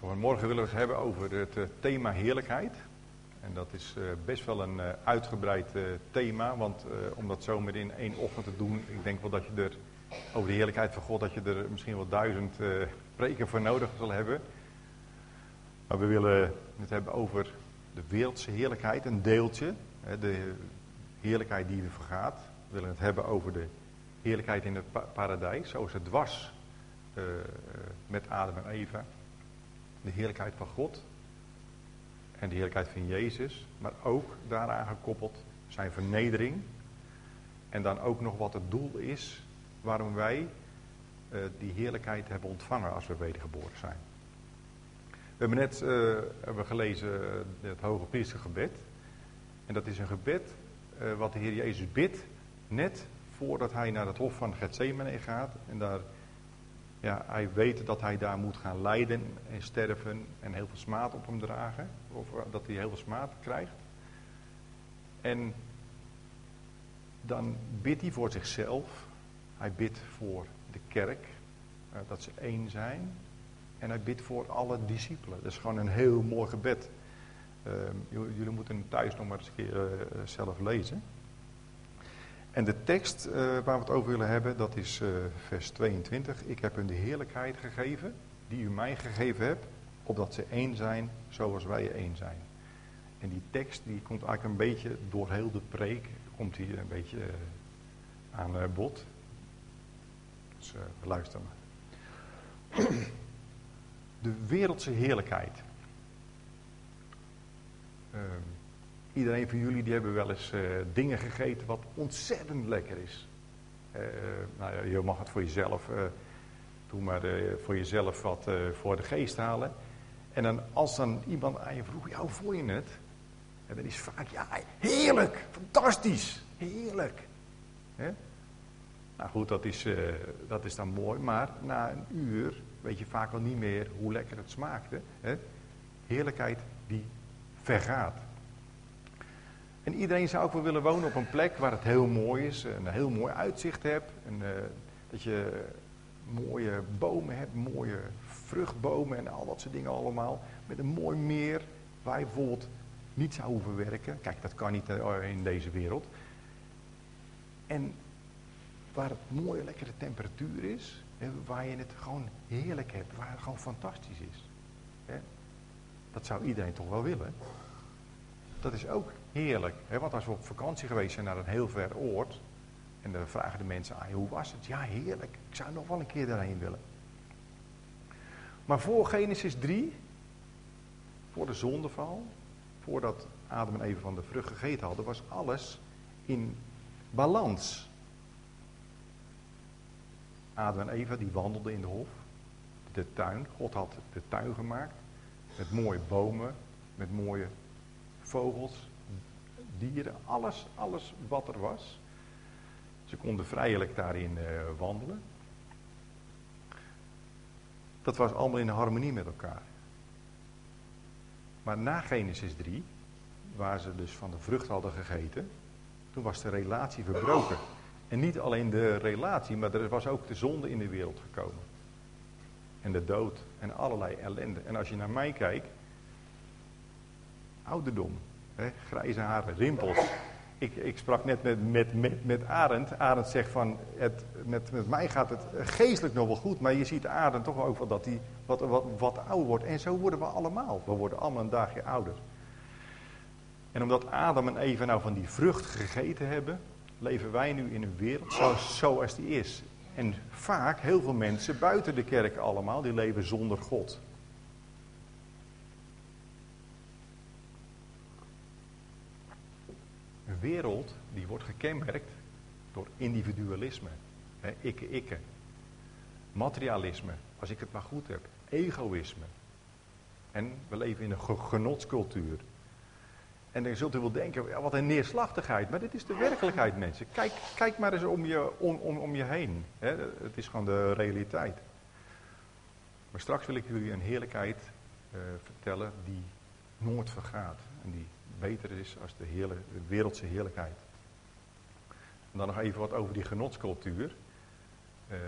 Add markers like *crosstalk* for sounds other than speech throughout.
Vanmorgen willen we het hebben over het eh, thema heerlijkheid. En dat is eh, best wel een eh, uitgebreid thema, want om dat zomaar in één ochtend te doen, ik denk wel dat je er over de heerlijkheid van God, dat je er misschien wel duizend preken voor nodig zal hebben. Maar we willen het hebben over de wereldse heerlijkheid, een deeltje, de heerlijkheid die er vergaat. We willen het hebben over de heerlijkheid in het paradijs, zoals het was met Adam en Eva de heerlijkheid van God en de heerlijkheid van Jezus, maar ook daaraan gekoppeld zijn vernedering en dan ook nog wat het doel is waarom wij uh, die heerlijkheid hebben ontvangen als we wedergeboren zijn. We hebben net uh, hebben gelezen uh, het hoge priestergebed. En dat is een gebed wat de Heer Jezus bidt net voordat hij naar het hof van Gethsemane gaat en daar ja, hij weet dat hij daar moet gaan lijden en sterven en heel veel smaad op hem dragen. Of dat hij heel veel smaad krijgt. En dan bidt hij voor zichzelf. Hij bidt voor de kerk. Uh, dat ze één zijn. En hij bidt voor alle discipelen. Dat is gewoon een heel mooi gebed. Uh, jullie moeten thuis nog maar eens een keer uh, zelf lezen. En de tekst uh, waar we het over willen hebben, dat is uh, vers 22. Ik heb hun de heerlijkheid gegeven, die u mij gegeven hebt, opdat ze één zijn, zoals wij één zijn. En die tekst die komt eigenlijk een beetje door heel de preek, komt hier een beetje uh, aan bod. Dus luister maar. *clears throat* De wereldse heerlijkheid. Ehm, Iedereen van jullie die hebben wel eens uh, dingen gegeten wat ontzettend lekker is. Uh, nou ja, je mag het voor jezelf, uh, doe maar voor jezelf wat voor de geest halen. En dan, als dan iemand aan je vroeg, ja, hoe voel je het? En dan is vaak, ja, heerlijk, fantastisch, heerlijk. Nou goed, dat is, dat is dan mooi, maar na een uur weet je vaak al niet meer hoe lekker het smaakte. Heerlijkheid die vergaat. En iedereen zou ook wel willen wonen op een plek waar het heel mooi is, een heel mooi uitzicht hebt. En, uh, dat je mooie bomen hebt, mooie vruchtbomen en al dat soort dingen allemaal. Met een mooi meer waar je bijvoorbeeld niet zou hoeven werken. Kijk, dat kan niet eh, in deze wereld. En waar het mooie, lekkere temperatuur is. waar je het gewoon heerlijk hebt, waar het gewoon fantastisch is. Dat zou iedereen toch wel willen. Dat is ook heerlijk. Hè? Want als we op vakantie geweest zijn naar een heel ver oord. En dan vragen de mensen aan hoe was het? Ja, heerlijk. Ik zou nog wel een keer daarheen willen. Maar voor Genesis 3, voor de zondeval, voordat Adam en Eva van de vrucht gegeten hadden, was alles in balans. Adam en Eva die wandelden in de hof, de tuin. God had de tuin gemaakt met mooie bomen, met mooie vogels, dieren, alles, alles wat er was. Ze konden vrijelijk daarin uh, wandelen. Dat was allemaal in harmonie met elkaar. Maar na Genesis 3, waar ze dus van de vrucht hadden gegeten, toen was de relatie verbroken. En niet alleen de relatie, maar er was ook de zonde in de wereld gekomen. En de dood en allerlei ellende. En als je naar mij kijkt, ouderdom, Grijze haren, rimpels. Ik, ik sprak net met, met, met, met Arend. Arend zegt van, het, met, met mij gaat het geestelijk nog wel goed. Maar je ziet Arend toch ook wel dat hij wat, wat, wat ouder wordt. En zo worden we allemaal. We worden allemaal een dagje ouder. En omdat Adam en Eva nou van die vrucht gegeten hebben, leven wij nu in een wereld zoals, zoals die is. En vaak, heel veel mensen buiten de kerk allemaal, die leven zonder God. Wereld die wordt gekenmerkt door individualisme. Ikke, ikke. Materialisme, als ik het maar goed heb. Egoïsme. En we leven in een genotscultuur. En dan zult u wel denken, ja, wat een neerslachtigheid. Maar dit is de werkelijkheid, mensen. Kijk, kijk maar eens om je, om, om, om je heen. Hè. Het is gewoon de realiteit. Maar straks wil ik jullie een heerlijkheid uh, vertellen die nooit vergaat. En die beter is als de, hele, wereldse heerlijkheid. Dan nog even wat over die genotscultuur. Uh,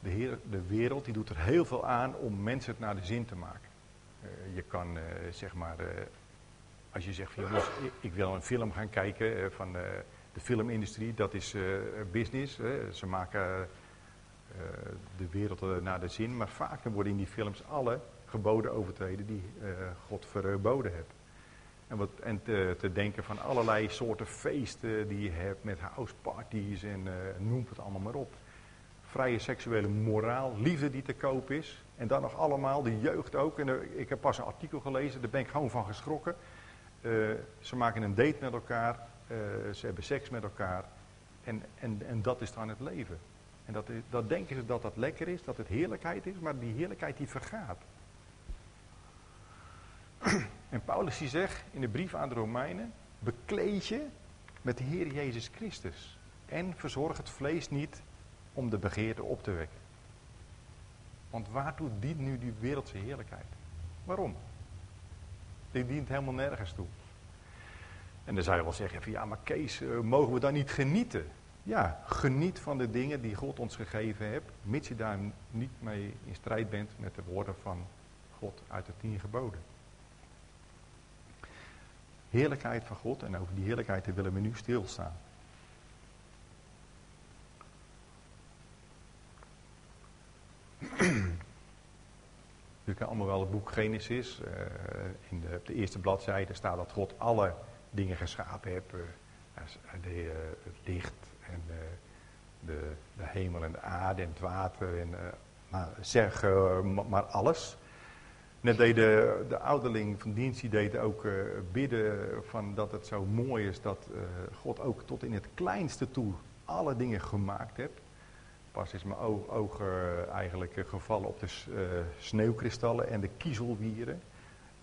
de, heer, de wereld die doet er heel veel aan om mensen het naar de zin te maken. Uh, je kan uh, zeg maar, uh, als je zegt van ik, wil een film gaan kijken van de filmindustrie, dat is business. ze maken de wereld naar de zin, maar vaak worden in die films alle geboden overtreden die God verboden heeft. En, wat, en te, te, denken van allerlei soorten feesten die je hebt met houseparties en noem het allemaal maar op vrije seksuele moraal, liefde die te koop is. En dan nog allemaal, de jeugd ook. En ik heb pas een artikel gelezen, daar ben ik gewoon van geschrokken. Uh, ze maken een date met elkaar, uh, ze hebben seks met elkaar. En, en, en dat is dan het leven. En dat, dat denken ze dat dat lekker is, dat het heerlijkheid is, maar die heerlijkheid die vergaat. *clears throat* En Paulus die zegt in de brief aan de Romeinen, bekleed je met de Heer Jezus Christus. En verzorg het vlees niet om de begeerte op te wekken. Want waartoe dient nu die wereldse heerlijkheid? Waarom? Die dient helemaal nergens toe. En dan zou je wel zeggen, van, ja maar Kees, eh, mogen we dan niet genieten? Ja, geniet van de dingen die God ons gegeven heeft, mits je daar niet mee in strijd bent met de woorden van God uit de tien geboden. Heerlijkheid van God, en over die heerlijkheid willen we nu stilstaan. *clears throat* U kent allemaal wel het boek Genesis. Uh, in de, op de eerste bladzijde staat dat God alle dingen geschapen heeft. Uh, de, het licht en de, de, hemel en de aarde en het water. En, maar zeg maar alles. Net deed de, de ouderling van dienst, die deed ook bidden van dat het zo mooi is dat God ook tot in het kleinste toe alle dingen gemaakt heeft. Pas is mijn oog, eigenlijk eh, gevallen op de sneeuwkristallen en de kiezelwieren.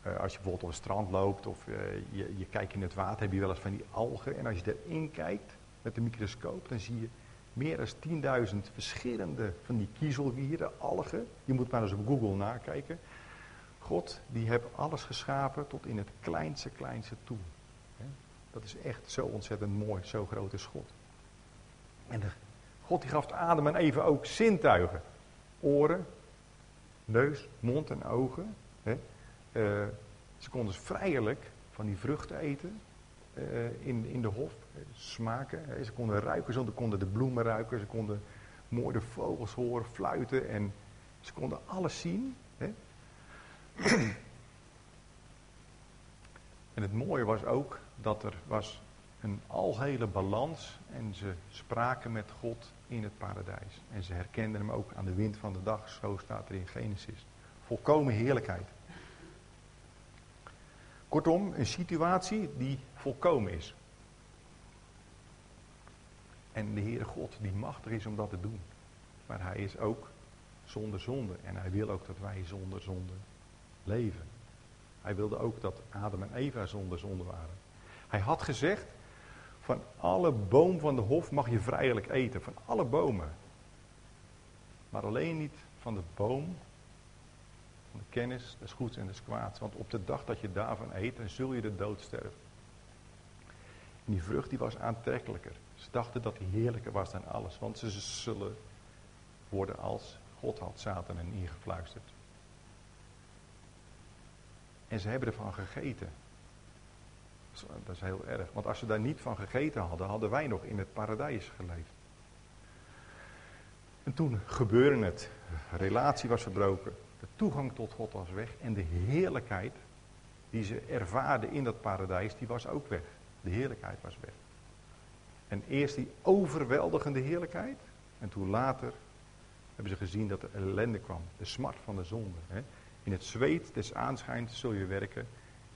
Als je bijvoorbeeld op het strand loopt of je, je kijkt in het water, heb je wel eens van die algen. En als je erin kijkt met de microscoop, dan zie je meer dan 10.000 verschillende van die kiezelwieren, algen. Je moet maar eens op Google nakijken. God, die heeft alles geschapen tot in het kleinste, kleinste toe. Dat is echt zo ontzettend mooi, zo groot is God. En de God die gaf Adam en even ook zintuigen. Oren, neus, mond en ogen. Hè. Uh, ze konden vrijelijk van die vruchten eten uh, in, in de hof. Smaken. Hè. Ze konden ruiken, ze konden de bloemen ruiken. Ze konden mooi de vogels horen, fluiten. En ze konden alles zien. Hè. En het mooie was ook dat er was een algehele balans en ze spraken met God in het paradijs. En ze herkenden hem ook aan de wind van de dag, zo staat er in Genesis. Volkomen heerlijkheid. Kortom, een situatie die volkomen is. En de Heere God die machtig is om dat te doen. Maar hij is ook zonder zonde. En hij wil ook dat wij zonder zonde leven. Hij wilde ook dat Adam en Eva zonder zonde waren. Hij had gezegd, van alle boom van de hof mag je vrijelijk eten. Van alle bomen. Maar alleen niet van de boom van de kennis des goeds en des kwaads. Want op de dag dat je daarvan eet, dan zul je de dood sterven. En die vrucht die was aantrekkelijker. Ze dachten dat die heerlijker was dan alles. Want ze zullen worden als God had Satan en ingefluisterd. En ze hebben ervan gegeten. Dat is heel erg. Want als ze daar niet van gegeten hadden, hadden wij nog in het paradijs geleefd. En toen gebeurde het. De relatie was verbroken. De toegang tot God was weg. En de heerlijkheid die ze ervaarden in dat paradijs, die was ook weg. De heerlijkheid was weg. En eerst die overweldigende heerlijkheid. En toen later hebben ze gezien dat er ellende kwam. De smart van de zonde. Hè. In het zweet des aanschijns zul je werken.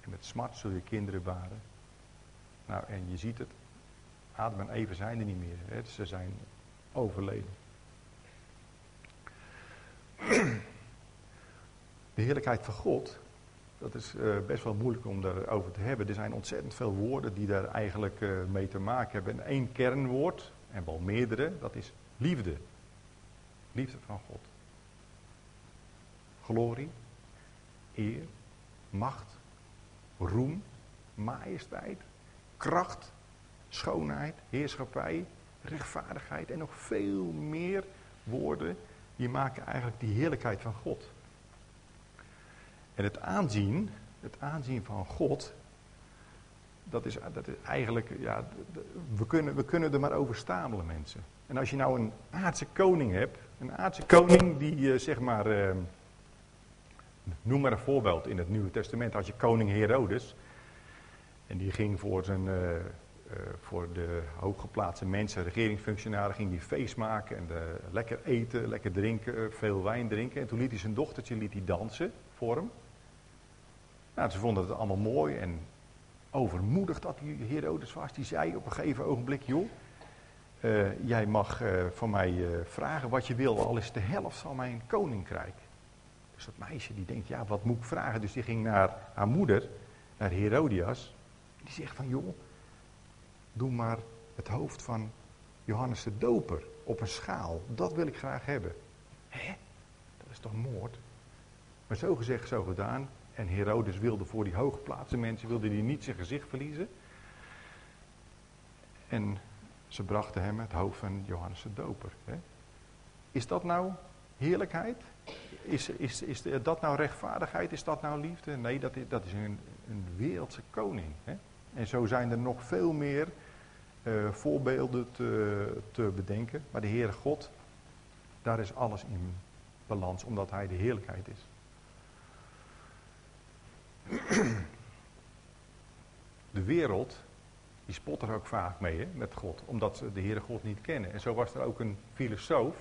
En met smart zul je kinderen baren. Nou, en je ziet het. Adam en Eva zijn er niet meer. Hè? Ze zijn overleden. *clears throat* De heerlijkheid van God, dat is uh, best wel moeilijk om daarover te hebben. Er zijn ontzettend veel woorden die daar eigenlijk uh, mee te maken hebben. En één kernwoord, en wel meerdere, dat is liefde. Liefde van God. Glorie, eer, macht, roem, majesteit, kracht, schoonheid, heerschappij, rechtvaardigheid en nog veel meer woorden die maken eigenlijk die heerlijkheid van God. En het aanzien, het aanzien van God, dat is, dat is eigenlijk, ja, we kunnen, we kunnen er maar over stamelen, mensen. En als je nou een aardse koning hebt, een aardse koning die, uh, zeg maar, uh, noem maar een voorbeeld in het Nieuwe Testament, als je koning Herodes, en die ging voor zijn, uh, uh, voor de hooggeplaatste mensen, regeringsfunctionaren, ging die feest maken en de, lekker eten, lekker drinken, veel wijn drinken. En toen liet hij zijn dochtertje liet hij dansen voor hem. Nou, ze vonden het allemaal mooi en overmoedig dat die Herodes was. Die zei op een gegeven ogenblik, joh, jij mag van mij vragen wat je wil, al is de helft van mijn koninkrijk. Dus dat meisje die denkt, ja, wat moet ik vragen? Dus die ging naar haar moeder, naar Herodias. Die zegt van, joh, doe maar het hoofd van Johannes de Doper op een schaal. Dat wil ik graag hebben. Hé, dat is toch moord? Maar zo gezegd, zo gedaan. En Herodes wilde voor die hooggeplaatste mensen, wilde die niet zijn gezicht verliezen. En ze brachten hem het hoofd van Johannes de Doper. Hè? Is dat nou heerlijkheid? Is, is, is dat nou rechtvaardigheid? Is dat nou liefde? Nee, dat is, dat is een, een wereldse koning. Hè? En zo zijn er nog veel meer uh, voorbeelden te, te bedenken. Maar de Heere God, daar is alles in balans, omdat Hij de heerlijkheid is. *clears throat* De wereld, die spot er ook vaak mee hè, met God, omdat ze de Heere God niet kennen. En zo was er ook een filosoof.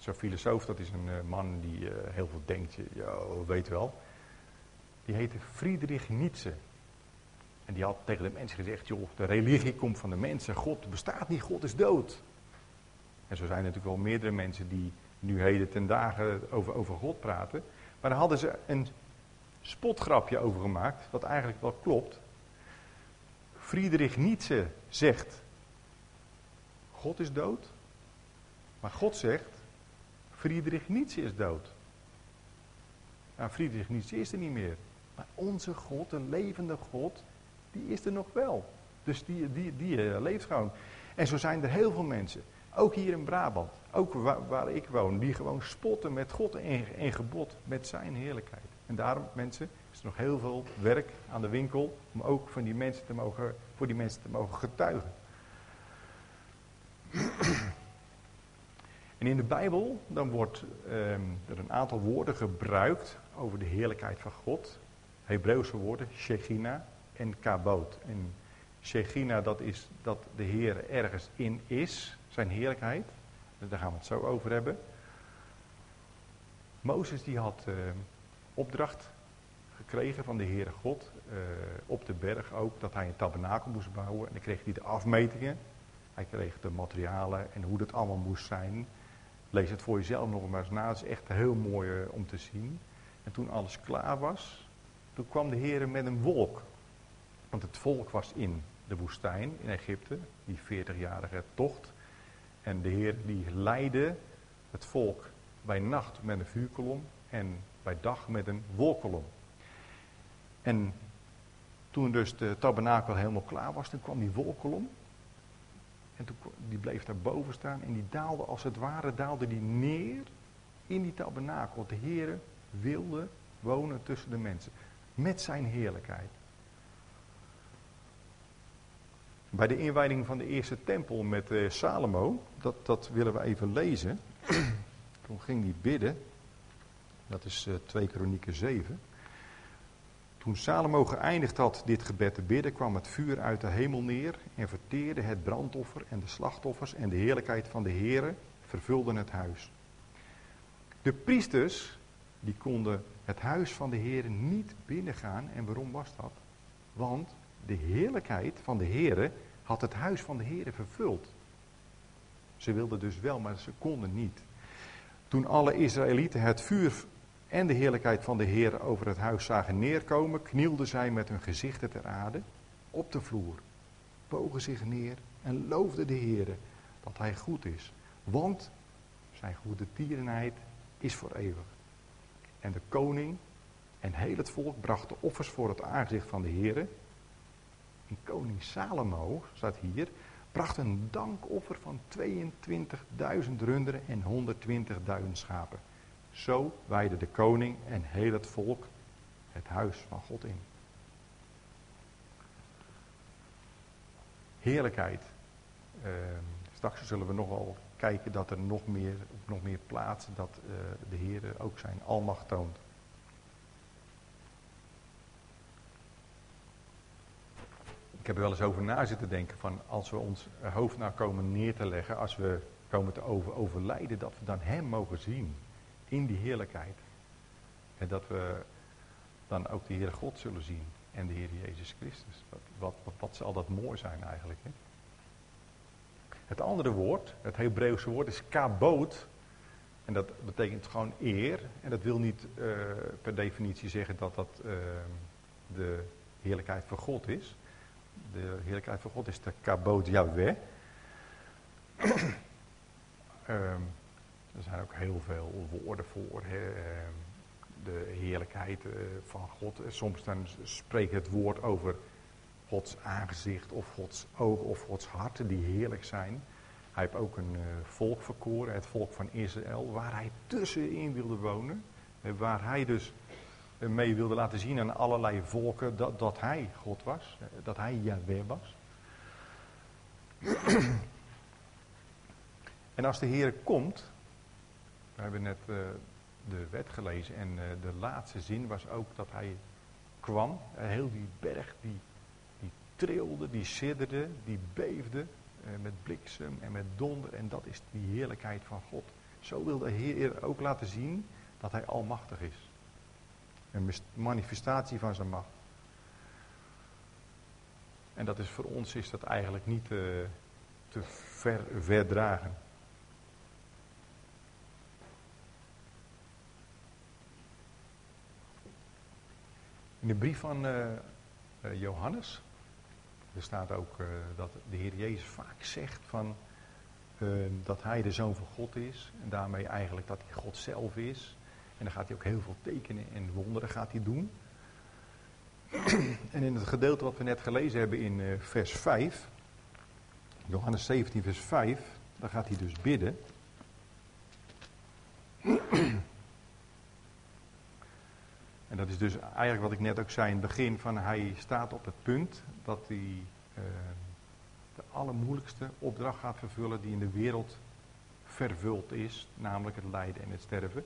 Zo'n filosoof, dat is een uh, man die uh, heel veel denkt, je weet wel. Die heette Friedrich Nietzsche. En die had tegen de mensen gezegd, joh, de religie komt van de mensen, God bestaat niet, God is dood. En zo zijn natuurlijk wel meerdere mensen die nu heden ten dagen over, over God praten. Maar daar hadden ze een spotgrapje over gemaakt, wat eigenlijk wel klopt. Friedrich Nietzsche zegt, God is dood. Maar God zegt, Friedrich Nietzsche is dood. Nou, Friedrich Nietzsche is er niet meer. Maar onze God, de levende God, die is er nog wel. Dus die, die, die uh, leeft gewoon. En zo zijn er heel veel mensen. Ook hier in Brabant. Ook waar, ik woon. Die gewoon spotten met God en, gebod. Met zijn heerlijkheid. En daarom mensen is er nog heel veel werk aan de winkel. Om ook van die mensen te mogen, voor die mensen te mogen getuigen. En in de Bijbel dan wordt um, er een aantal woorden gebruikt over de heerlijkheid van God. Hebreeuwse woorden, Shechina en Kaboot. En Shechina, dat is dat de Heer ergens in is, zijn heerlijkheid. Dus daar gaan we het zo over hebben. Mozes die had uh, opdracht gekregen van de Heere God, uh, op de berg ook, dat hij een tabernakel moest bouwen. En dan kreeg hij de afmetingen. Hij kreeg de materialen en hoe dat allemaal moest zijn. Lees het voor jezelf nog maar eens na. Het is echt heel mooi uh, om te zien. En toen alles klaar was, toen kwam de Heer met een wolk. Want het volk was in de woestijn in Egypte, die 40-jarige tocht. En de Heer die leidde het volk bij nacht met een vuurkolom en bij dag met een wolkolom. En toen dus de tabernakel helemaal klaar was, toen kwam die wolkolom. En toen, die bleef daar boven staan en die daalde als het ware, daalde die neer in die tabernakel. De Heer wilde wonen tussen de mensen. Met zijn heerlijkheid. Bij de inwijding van de eerste tempel met uh, Salomo, dat, dat willen we even lezen. *clears throat* Toen ging hij bidden. Dat is uh, 2 Kronieken 7. Toen Salomo geëindigd had dit gebed te bidden, kwam het vuur uit de hemel neer en verteerde het brandoffer en de slachtoffers en de heerlijkheid van de Heere vervulden het huis. De priesters, die konden het huis van de Heere niet binnengaan. En waarom was dat? Want de heerlijkheid van de Heere had het huis van de Heere vervuld. Ze wilden dus wel, maar ze konden niet. Toen alle Israëlieten het vuur en de heerlijkheid van de Heer over het huis zagen neerkomen, knielden zij met hun gezichten ter aarde op de vloer, bogen zich neer en loofden de Heer dat Hij goed is. Want zijn goede tierenheid is voor eeuwig. En de koning en heel het volk brachten offers voor het aangezicht van de Heer. En koning Salomo, staat hier, bracht een dankoffer van 22.000 runderen en 120.000 schapen. Zo wijde de koning en heel het volk het huis van God in. Heerlijkheid. Uh, straks zullen we nogal kijken dat er nog meer, op nog meer plaatsen dat uh, de Heer ook zijn almacht toont. Ik heb er wel eens over na zitten denken van als we ons hoofd nou komen neer te leggen, als we komen te over, overlijden, dat we dan Hem mogen zien in die heerlijkheid. En dat we dan ook de Heer God zullen zien en de Heer Jezus Christus. Wat, wat, wat, zal dat mooi zijn eigenlijk. Hè? Het andere woord, het Hebreeuwse woord, is kaboot. En dat betekent gewoon eer. En dat wil niet uh, per definitie zeggen dat dat uh, de heerlijkheid van God is. De heerlijkheid van God is de kaboot Yahweh. *clears throat* um, er zijn ook heel veel woorden voor. Um, de heerlijkheid uh, van God. Soms dan spreekt het woord over Gods aangezicht of Gods oog of Gods hart die heerlijk zijn. Hij heeft ook een uh, volk verkoren, het volk van Israël, waar hij tussenin wilde wonen. Waar hij dus mee wilde laten zien aan allerlei volken dat, dat hij God was, dat hij Yahweh was. *clears throat* en als de Heer komt, we hebben net uh, de wet gelezen en uh, de laatste zin was ook dat hij kwam. Uh, heel die berg die, die trilde, die sidderde, die beefde met bliksem en met donder en dat is die heerlijkheid van God. Zo wil de Heer ook laten zien dat hij almachtig is. Een manifestatie van zijn macht. En dat is voor ons is dat eigenlijk niet te ver, verdragen. In de brief van uh, uh, Johannes, er staat ook uh, dat de Heer Jezus vaak zegt van, dat hij de Zoon van God is. En daarmee eigenlijk dat hij God zelf is. En dan gaat hij ook heel veel tekenen en wonderen gaat hij doen. *clears throat* En in het gedeelte wat we net gelezen hebben in vers 5, Johannes 17 vers 5, daar gaat hij dus bidden. *clears throat* En dat is dus eigenlijk wat ik net ook zei in het begin, van hij staat op het punt dat hij uh, de allermoeilijkste opdracht gaat vervullen die in de wereld vervuld is, namelijk het lijden en het sterven.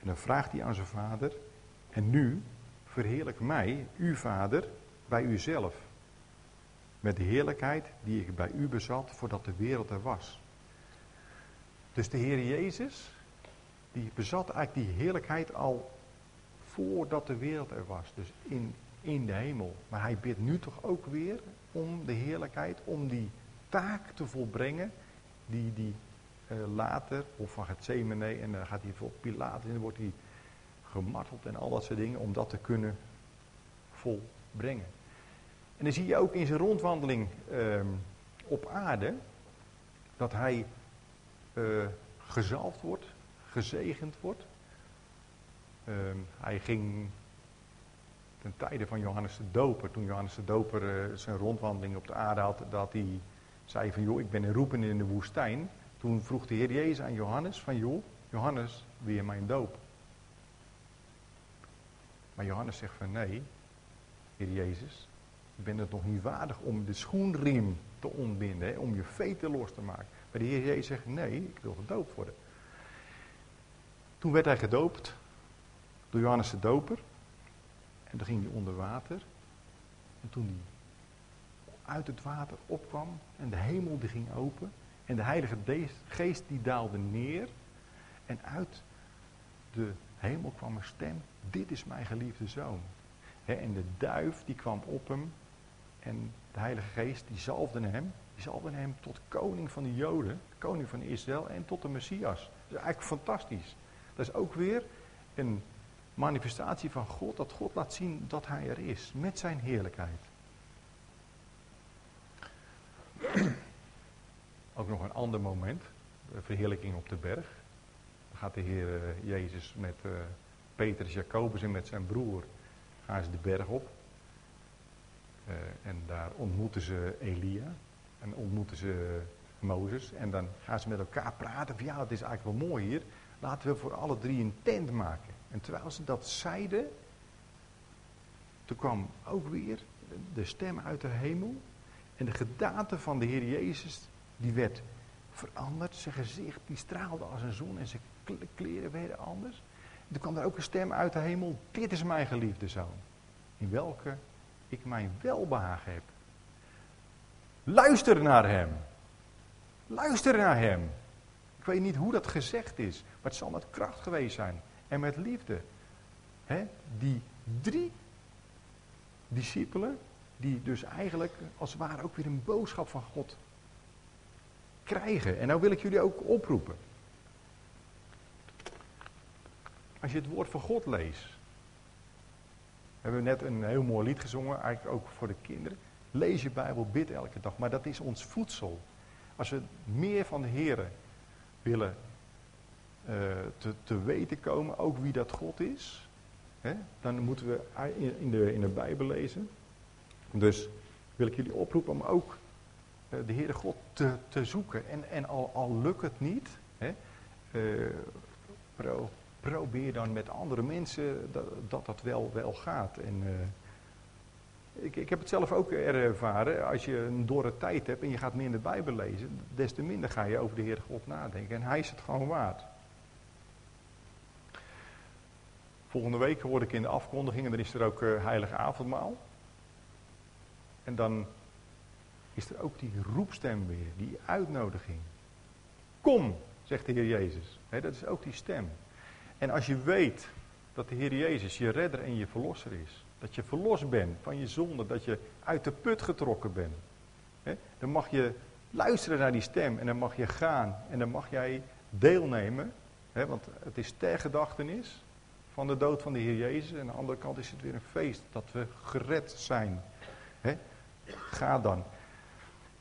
En dan vraagt hij aan zijn vader, en nu verheerlijk mij, uw vader, bij uzelf. Met de heerlijkheid die ik bij u bezat voordat de wereld er was. Dus de Heer Jezus, die bezat eigenlijk die heerlijkheid al voordat de wereld er was. Dus in, in de hemel. Maar hij bidt nu toch ook weer om de heerlijkheid, om die taak te volbrengen die, die uh, later, of van het Zemene, en dan gaat hij voor Pilatus en dan wordt hij gemarteld en al dat soort dingen, om dat te kunnen volbrengen. En dan zie je ook in zijn rondwandeling uh, op aarde, dat hij uh, gezalfd wordt, gezegend wordt. Ehm, hij ging ten tijde van Johannes de Doper, toen Johannes de Doper uh, zijn rondwandeling op de aarde had, dat hij zei van joh, ik ben een roepen in de woestijn. Toen vroeg de Heer Jezus aan Johannes van joh, Johannes, je mijn doop? Maar Johannes zegt van nee, Heer Jezus, ik ben het nog niet waardig om de schoenriem te ontbinden, om je veten los te maken. Maar de Heer Jezus zegt nee, ik wil gedoopt worden. Toen werd hij gedoopt door Johannes de Doper. En toen ging hij onder water. En toen hij uit het water opkwam en de hemel die ging open. En de Heilige Geest die daalde neer. En uit de hemel kwam een stem. Dit is mijn geliefde zoon. en de duif die kwam op hem. En de Heilige Geest die zalfde hem. Die zalfde hem tot koning van de Joden. Koning van Israël en tot de Messias. Dat is eigenlijk fantastisch. Dat is ook weer een manifestatie van God. Dat God laat zien dat hij er is. Met zijn heerlijkheid. *clears throat* Ook nog een ander moment, de verheerlijking op de berg. Dan gaat de Heer eh, Jezus met uh, Petrus, Jacobus en met zijn broer gaan ze de berg op. Uh, en daar ontmoeten ze Elia. En ontmoeten ze Mozes. En dan gaan ze met elkaar praten. Van ja, het is eigenlijk wel mooi hier. Laten we voor alle drie een tent maken. En terwijl ze dat zeiden. Toen kwam ook weer de stem uit de hemel. En de gedaante van de Heer Jezus. Die werd veranderd. Zijn gezicht die straalde als een zon. En zijn kleren werden anders. En toen kwam er ook een stem uit de hemel. Dit is mijn geliefde zoon. In welke ik mijn welbehagen heb. Luister naar hem. Luister naar hem. Ik weet niet hoe dat gezegd is, maar het zal met kracht geweest zijn. En met liefde. Die drie discipelen, die dus eigenlijk als het ware ook weer een boodschap van God krijgen. En nou wil ik jullie ook oproepen. Als je het woord van God leest. We hebben net een heel mooi lied gezongen, eigenlijk ook voor de kinderen. Lees je Bijbel, bid elke dag. Maar dat is ons voedsel. Als we meer van de Heer willen uh, te, te, weten komen, ook wie dat God is, hè, dan moeten we in de, in de Bijbel lezen. Dus wil ik jullie oproepen om ook uh, de Heere God te, te zoeken. En, en al, al lukt het niet, hè, uh, pro, probeer dan met andere mensen dat dat, dat wel, wel gaat. En, ik, ik heb het zelf ook ervaren. Als je een dorre tijd hebt en je gaat meer in de Bijbel lezen, des te minder ga je over de Heer God nadenken. En hij is het gewoon waard. Volgende week word ik in de afkondiging en dan is er ook uh, heilige avondmaal. En dan is er ook die roepstem weer, die uitnodiging. Kom, zegt de Heer Jezus. dat is ook die stem. En als je weet dat de Heer Jezus je redder en je verlosser is, dat je verlost bent van je zonde, dat je uit de put getrokken bent. dan mag je luisteren naar die stem en dan mag je gaan en dan mag jij deelnemen. want het is ter gedachtenis van de dood van de Heer Jezus. En aan de andere kant is het weer een feest dat we gered zijn. Ga dan.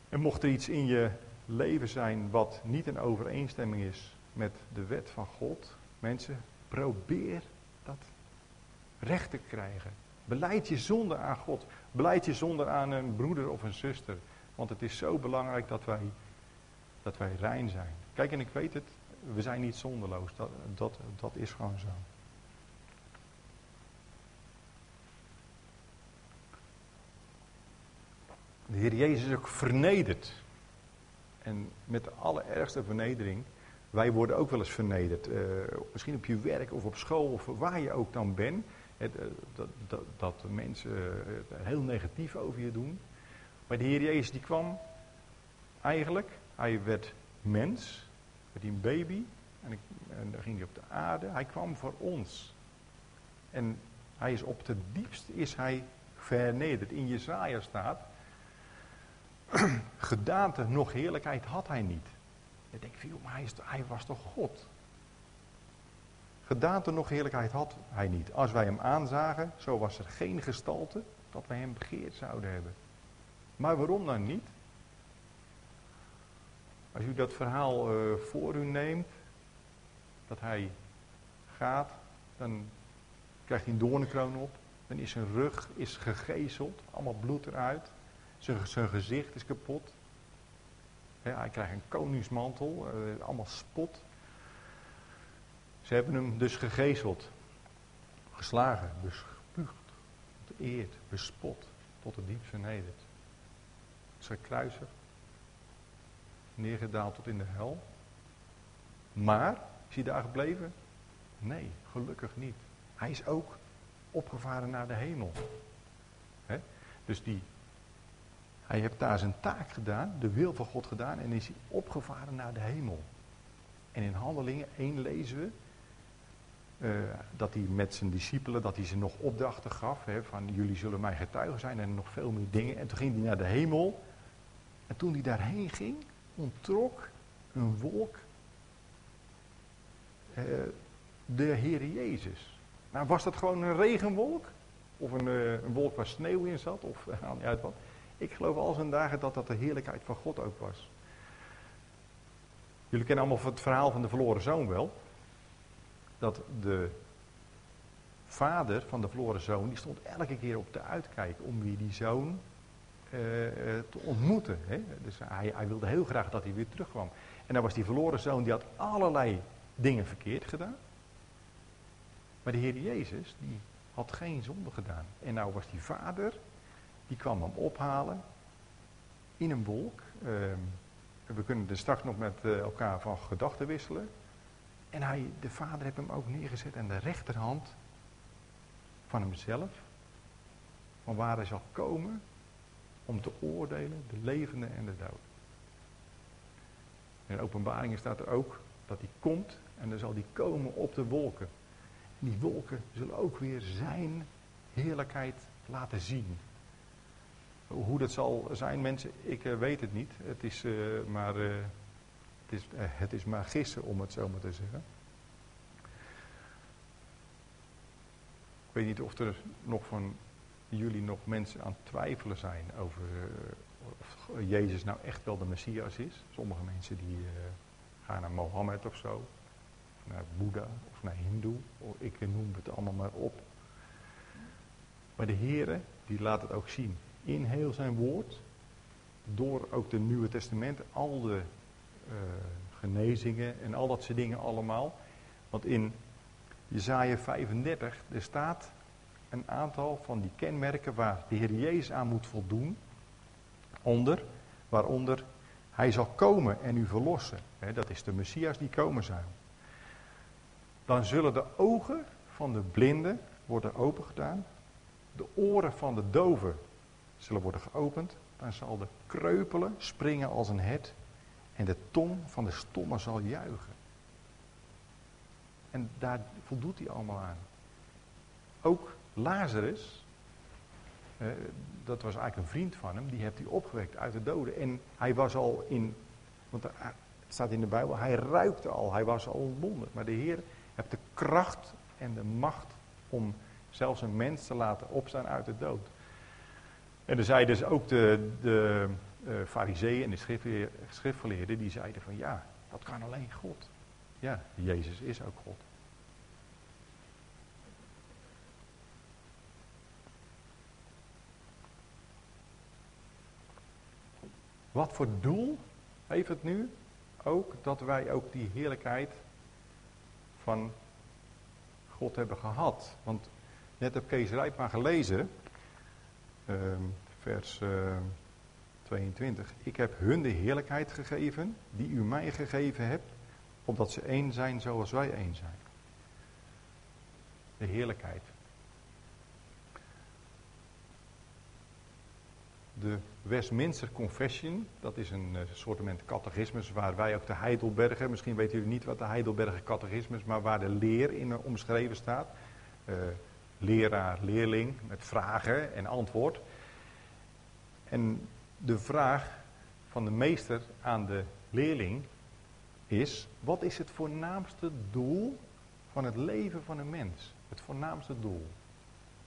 En mocht er iets in je leven zijn wat niet in overeenstemming is met de wet van God, mensen, probeer dat recht te krijgen. Beleid je zonde aan God. Beleid je zonde aan een broeder of een zuster. Want het is zo belangrijk dat wij, dat wij rein zijn. Kijk, en ik weet het, we zijn niet zonderloos. Dat, dat, dat is gewoon zo. De Heer Jezus is ook vernederd. En met de allerergste vernedering. Wij worden ook wel eens vernederd. Uh, misschien op je werk of op school of waar je ook dan bent. Eh, dat, dat, dat mensen eh, heel negatief over je doen. Maar de Heer Jezus die kwam eigenlijk, hij werd mens, werd een baby en, en dan ging hij op de aarde. Hij kwam voor ons. En hij is op de diepste is hij vernederd. In Jezaja staat, *clears throat* gedaante nog heerlijkheid had hij niet. Ik denk, joh, maar hij, is, hij was toch God? Gedaante nog heerlijkheid had hij niet. Als wij hem aanzagen, zo was er geen gestalte dat wij hem begeerd zouden hebben. Maar waarom dan niet? Als u dat verhaal uh, voor u neemt, dat hij gaat, dan krijgt hij een doornenkroon op. Dan is zijn rug is gegezeld, allemaal bloed eruit. Zijn, zijn gezicht is kapot. hij krijgt een koningsmantel, uh, allemaal spot. Ze hebben hem dus gegezeld, geslagen, bespuugd, vereerd, bespot, tot de diep vernederd. Ze kruisen, neergedaald tot in de hel. Maar, is hij daar gebleven? Nee, gelukkig niet. Hij is ook opgevaren naar de hemel. Dus die, hij heeft daar zijn taak gedaan, de wil van God gedaan en is hij opgevaren naar de hemel. En in Handelingen 1 lezen we uh, dat hij met zijn discipelen, dat hij ze nog opdrachten gaf. Hè, van jullie zullen mij getuigen zijn en nog veel meer dingen. En toen ging hij naar de hemel. En toen hij daarheen ging, onttrok een wolk uh, de Heer Jezus. Nou, was dat gewoon een regenwolk? Of een, uh, een wolk waar sneeuw in zat? Of aan niet uit wat? Ik geloof al zijn dagen dat dat de heerlijkheid van God ook was. Jullie kennen allemaal het verhaal van de verloren zoon wel dat de vader van de verloren zoon, die stond elke keer op de uitkijk om wie die zoon te ontmoeten. Hè? Dus hij, hij, wilde heel graag dat hij weer terugkwam. En dan was die verloren zoon, die had allerlei dingen verkeerd gedaan. Maar de Heer Jezus, die had geen zonde gedaan. En nou was die vader, die kwam hem ophalen in een wolk. Ehm, we kunnen er straks nog met eh, elkaar van gedachten wisselen. En hij, de vader heeft hem ook neergezet aan de rechterhand van hemzelf. Van waar hij zal komen om te oordelen de levende en de dood. In openbaringen staat er ook dat hij komt en dan zal hij komen op de wolken. En die wolken zullen ook weer zijn heerlijkheid laten zien. Hoe dat zal zijn, mensen, ik uh, weet het niet. Het is, uh, maar, uh, het, is, het is maar gissen, om het zo maar te zeggen. Ik weet niet of er nog van jullie nog mensen aan het twijfelen zijn over of Jezus nou echt wel de Messias is. Sommige mensen die gaan naar Mohammed of zo, of naar Boeddha of naar Hindoe. Ik noem het allemaal maar op. Maar de Heere, die laat het ook zien in heel zijn woord, door ook de Nieuwe Testament, al de uh, genezingen en al dat soort dingen allemaal. Want in Jezaja 35, er staat een aantal van die kenmerken waar de Heer Jezus aan moet voldoen. Onder, waaronder hij zal komen en u verlossen. dat is de Messias die komen zou. Dan zullen de ogen van de blinden worden opengedaan. De oren van de doven zullen worden geopend. Dan zal de kreupelen springen als een het. En de tong van de stomme zal juichen. En daar voldoet hij allemaal aan. Ook Lazarus, eh, dat was eigenlijk een vriend van hem, die heeft hij opgewekt uit de doden. En hij was al in, want het staat in de Bijbel, hij ruikte al, hij was al ontbonden. Maar de Heer heeft de kracht en de macht om zelfs een mens te laten opstaan uit de dood. En er zeiden dus ook de, de uh, fariseeën en de schriftgeleerden, die zeiden van ja, dat kan alleen God. Ja, Jezus is ook God. Wat voor doel heeft het nu ook dat wij ook die heerlijkheid van God hebben gehad? Want net heb Kees Rijpma gelezen, ehm, vers 22. Ehm, Ik heb hun de heerlijkheid gegeven die u mij gegeven hebt, opdat ze één zijn zoals wij één zijn. De heerlijkheid. De Westminster Confession, dat is een uh, soort catechismus waar wij ook de Heidelberger, misschien weten jullie niet wat de Heidelberger catechismus is, maar waar de leer in uh, omschreven staat. Uh, leraar, leerling, met vragen en antwoord. En de vraag van de meester aan de leerling is, wat is het voornaamste doel van het leven van een mens? Het voornaamste doel.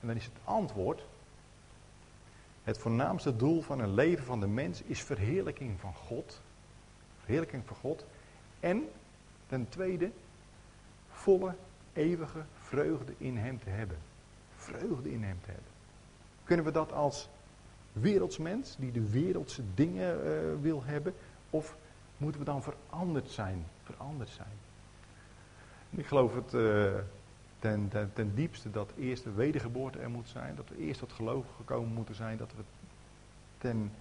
En dan is het antwoord, het voornaamste doel van een leven van de mens is verheerlijking van God. Verheerlijking van God. En ten tweede, volle, eeuwige vreugde in Hem te hebben. Vreugde in Hem te hebben. Kunnen we dat als wereldsmens die de wereldse dingen uh, wil hebben? Of moeten we dan veranderd zijn? Veranderd zijn. Ik geloof het uh, ten, ten, diepste dat eerst de wedergeboorte er moet zijn. Dat we eerst tot geloof gekomen moeten zijn. Dat we ten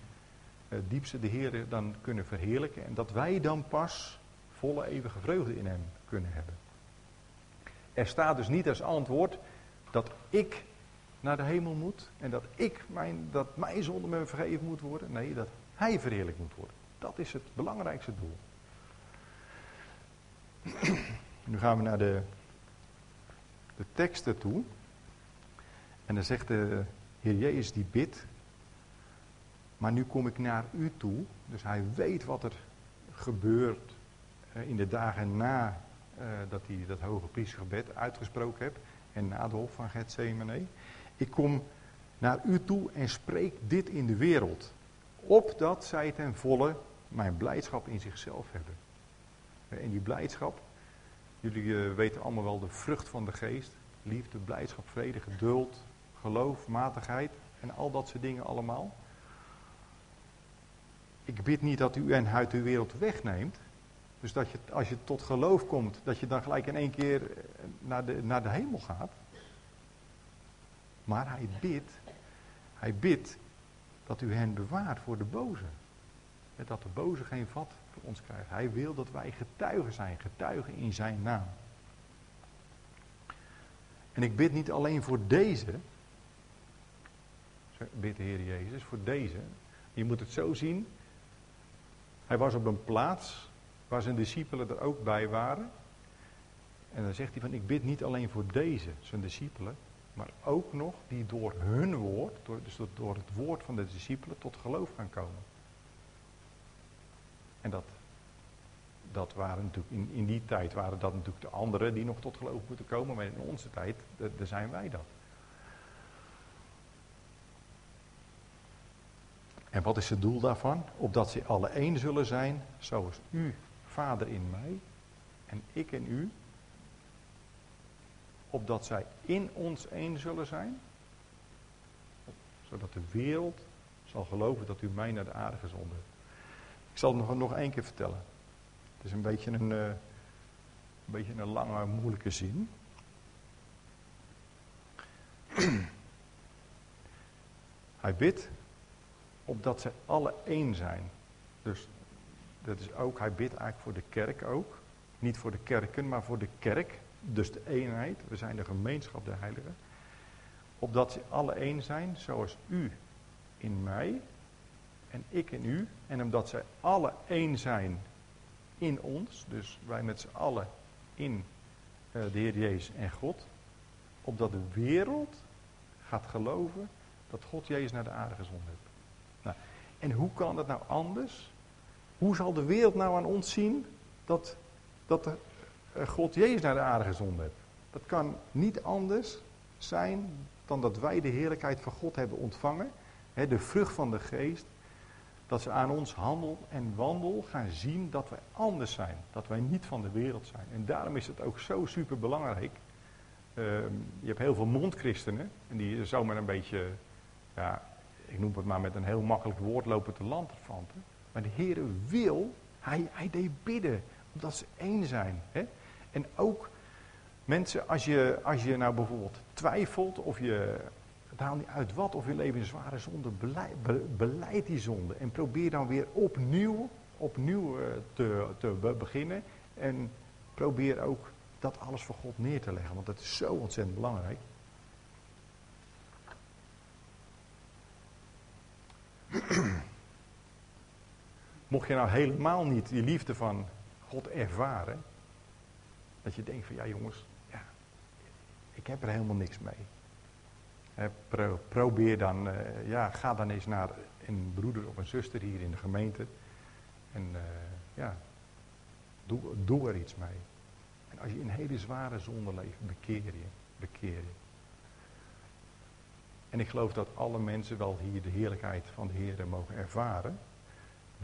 uh, diepste de Heer dan kunnen verheerlijken. En dat wij dan pas volle eeuwige vreugde in Hem kunnen hebben. Er staat dus niet als antwoord dat ik naar de hemel moet en dat ik mijn, dat mijn zonde me vergeven moet worden. Nee, dat hij verheerlijk moet worden. Dat is het belangrijkste doel. *clears throat* Nu gaan we naar de, de teksten toe. En dan zegt de Heer Jezus die bidt. Maar nu kom ik naar u toe. Dus hij weet wat er gebeurt eh, in de dagen na uh, dat hij dat hoge priestergebed uitgesproken heeft. En na de hof van Gethsemane. Ik kom naar u toe en spreek dit in de wereld. Opdat zij ten volle mijn blijdschap in zichzelf hebben. En die blijdschap, jullie uh, weten allemaal wel de vrucht van de geest. Liefde, blijdschap, vrede, geduld, geloof, matigheid en al dat soort dingen allemaal. ik bid niet dat u en uit uw wereld wegneemt. Dus dat je, als je tot geloof komt, dat je dan gelijk in één keer eh, naar de, naar de hemel gaat. Maar hij bidt, hij bidt dat u hen bewaart voor de boze. Dat de boze geen vat voor ons krijgt. Hij wil dat wij getuigen zijn, getuigen in zijn naam. En ik bid niet alleen voor deze, bid de Heer Jezus, voor deze. Je moet het zo zien. Hij was op een plaats waar zijn discipelen er ook bij waren. En dan zegt hij van, ik bid niet alleen voor deze, zijn discipelen, maar ook nog die door hun woord, door, dus door het woord van de discipelen, tot geloof gaan komen. En dat, dat waren natuurlijk, in, in die tijd waren dat natuurlijk de anderen die nog tot geloof moeten komen, maar in onze tijd, daar zijn wij dat. En wat is het doel daarvan? Opdat ze alle één zullen zijn, zoals u, Vader, in mij en ik in u. Opdat zij in ons één zullen zijn, zodat de wereld zal geloven dat u mij naar de aarde gezonden hebt. Ik zal het nog, nog één keer vertellen. Het is een beetje een, uh, een, beetje een lange, moeilijke zin. *clears throat* Hij bidt opdat ze alle één zijn. Dus dat is ook, hij bidt eigenlijk voor de kerk ook. Niet voor de kerken, maar voor de kerk. Dus de eenheid. We zijn de gemeenschap der heiligen. Opdat ze alle één zijn, zoals u in mij en ik in u. En omdat zij alle één zijn in ons, dus wij met z'n allen in uh, de Heer Jezus en God. Opdat de wereld gaat geloven dat God Jezus naar de aarde gezonden heeft. Nou, en hoe kan dat nou anders? Hoe zal de wereld nou aan ons zien dat, dat de, uh, God Jezus naar de aarde gezonden heeft? Dat kan niet anders zijn dan dat wij de heerlijkheid van God hebben ontvangen. Hè, de vrucht van de geest. Dat ze aan ons handel en wandel gaan zien dat wij anders zijn. Dat wij niet van de wereld zijn. En daarom is het ook zo super belangrijk. Uh, je hebt heel veel mondchristenen. En die zomaar een beetje ja, ik noem het maar met een heel makkelijk woord, lopen te lanterfanten. Maar de Heer wil, hij, hij deed bidden, omdat ze één zijn. Hè? En ook mensen, als je, als je nou bijvoorbeeld twijfelt of je, het haalt niet uit wat, of je leven in zware zonde, beleid, beleid die zonde. En probeer dan weer opnieuw, opnieuw eh, te, te beginnen. En probeer ook dat alles voor God neer te leggen, want dat is zo ontzettend belangrijk. *clears throat* Mocht je nou helemaal niet die liefde van God ervaren, dat je denkt van ja jongens, ja, ik heb er helemaal niks mee. probeer dan, uh, ja, ga dan eens naar een broeder of een zuster hier in de gemeente. En uh, ja, doe, doe er iets mee. En als je in hele zware zonde leeft, bekeer je, bekeer je. En ik geloof dat alle mensen wel hier de heerlijkheid van de Heer mogen ervaren.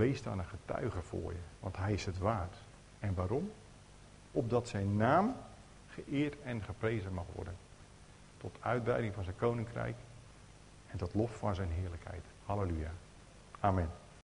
Wees dan een getuige voor je, want hij is het waard. En waarom? Opdat zijn naam geëerd en geprezen mag worden. Tot uitbreiding van zijn koninkrijk en tot lof van zijn heerlijkheid. Halleluja. Amen.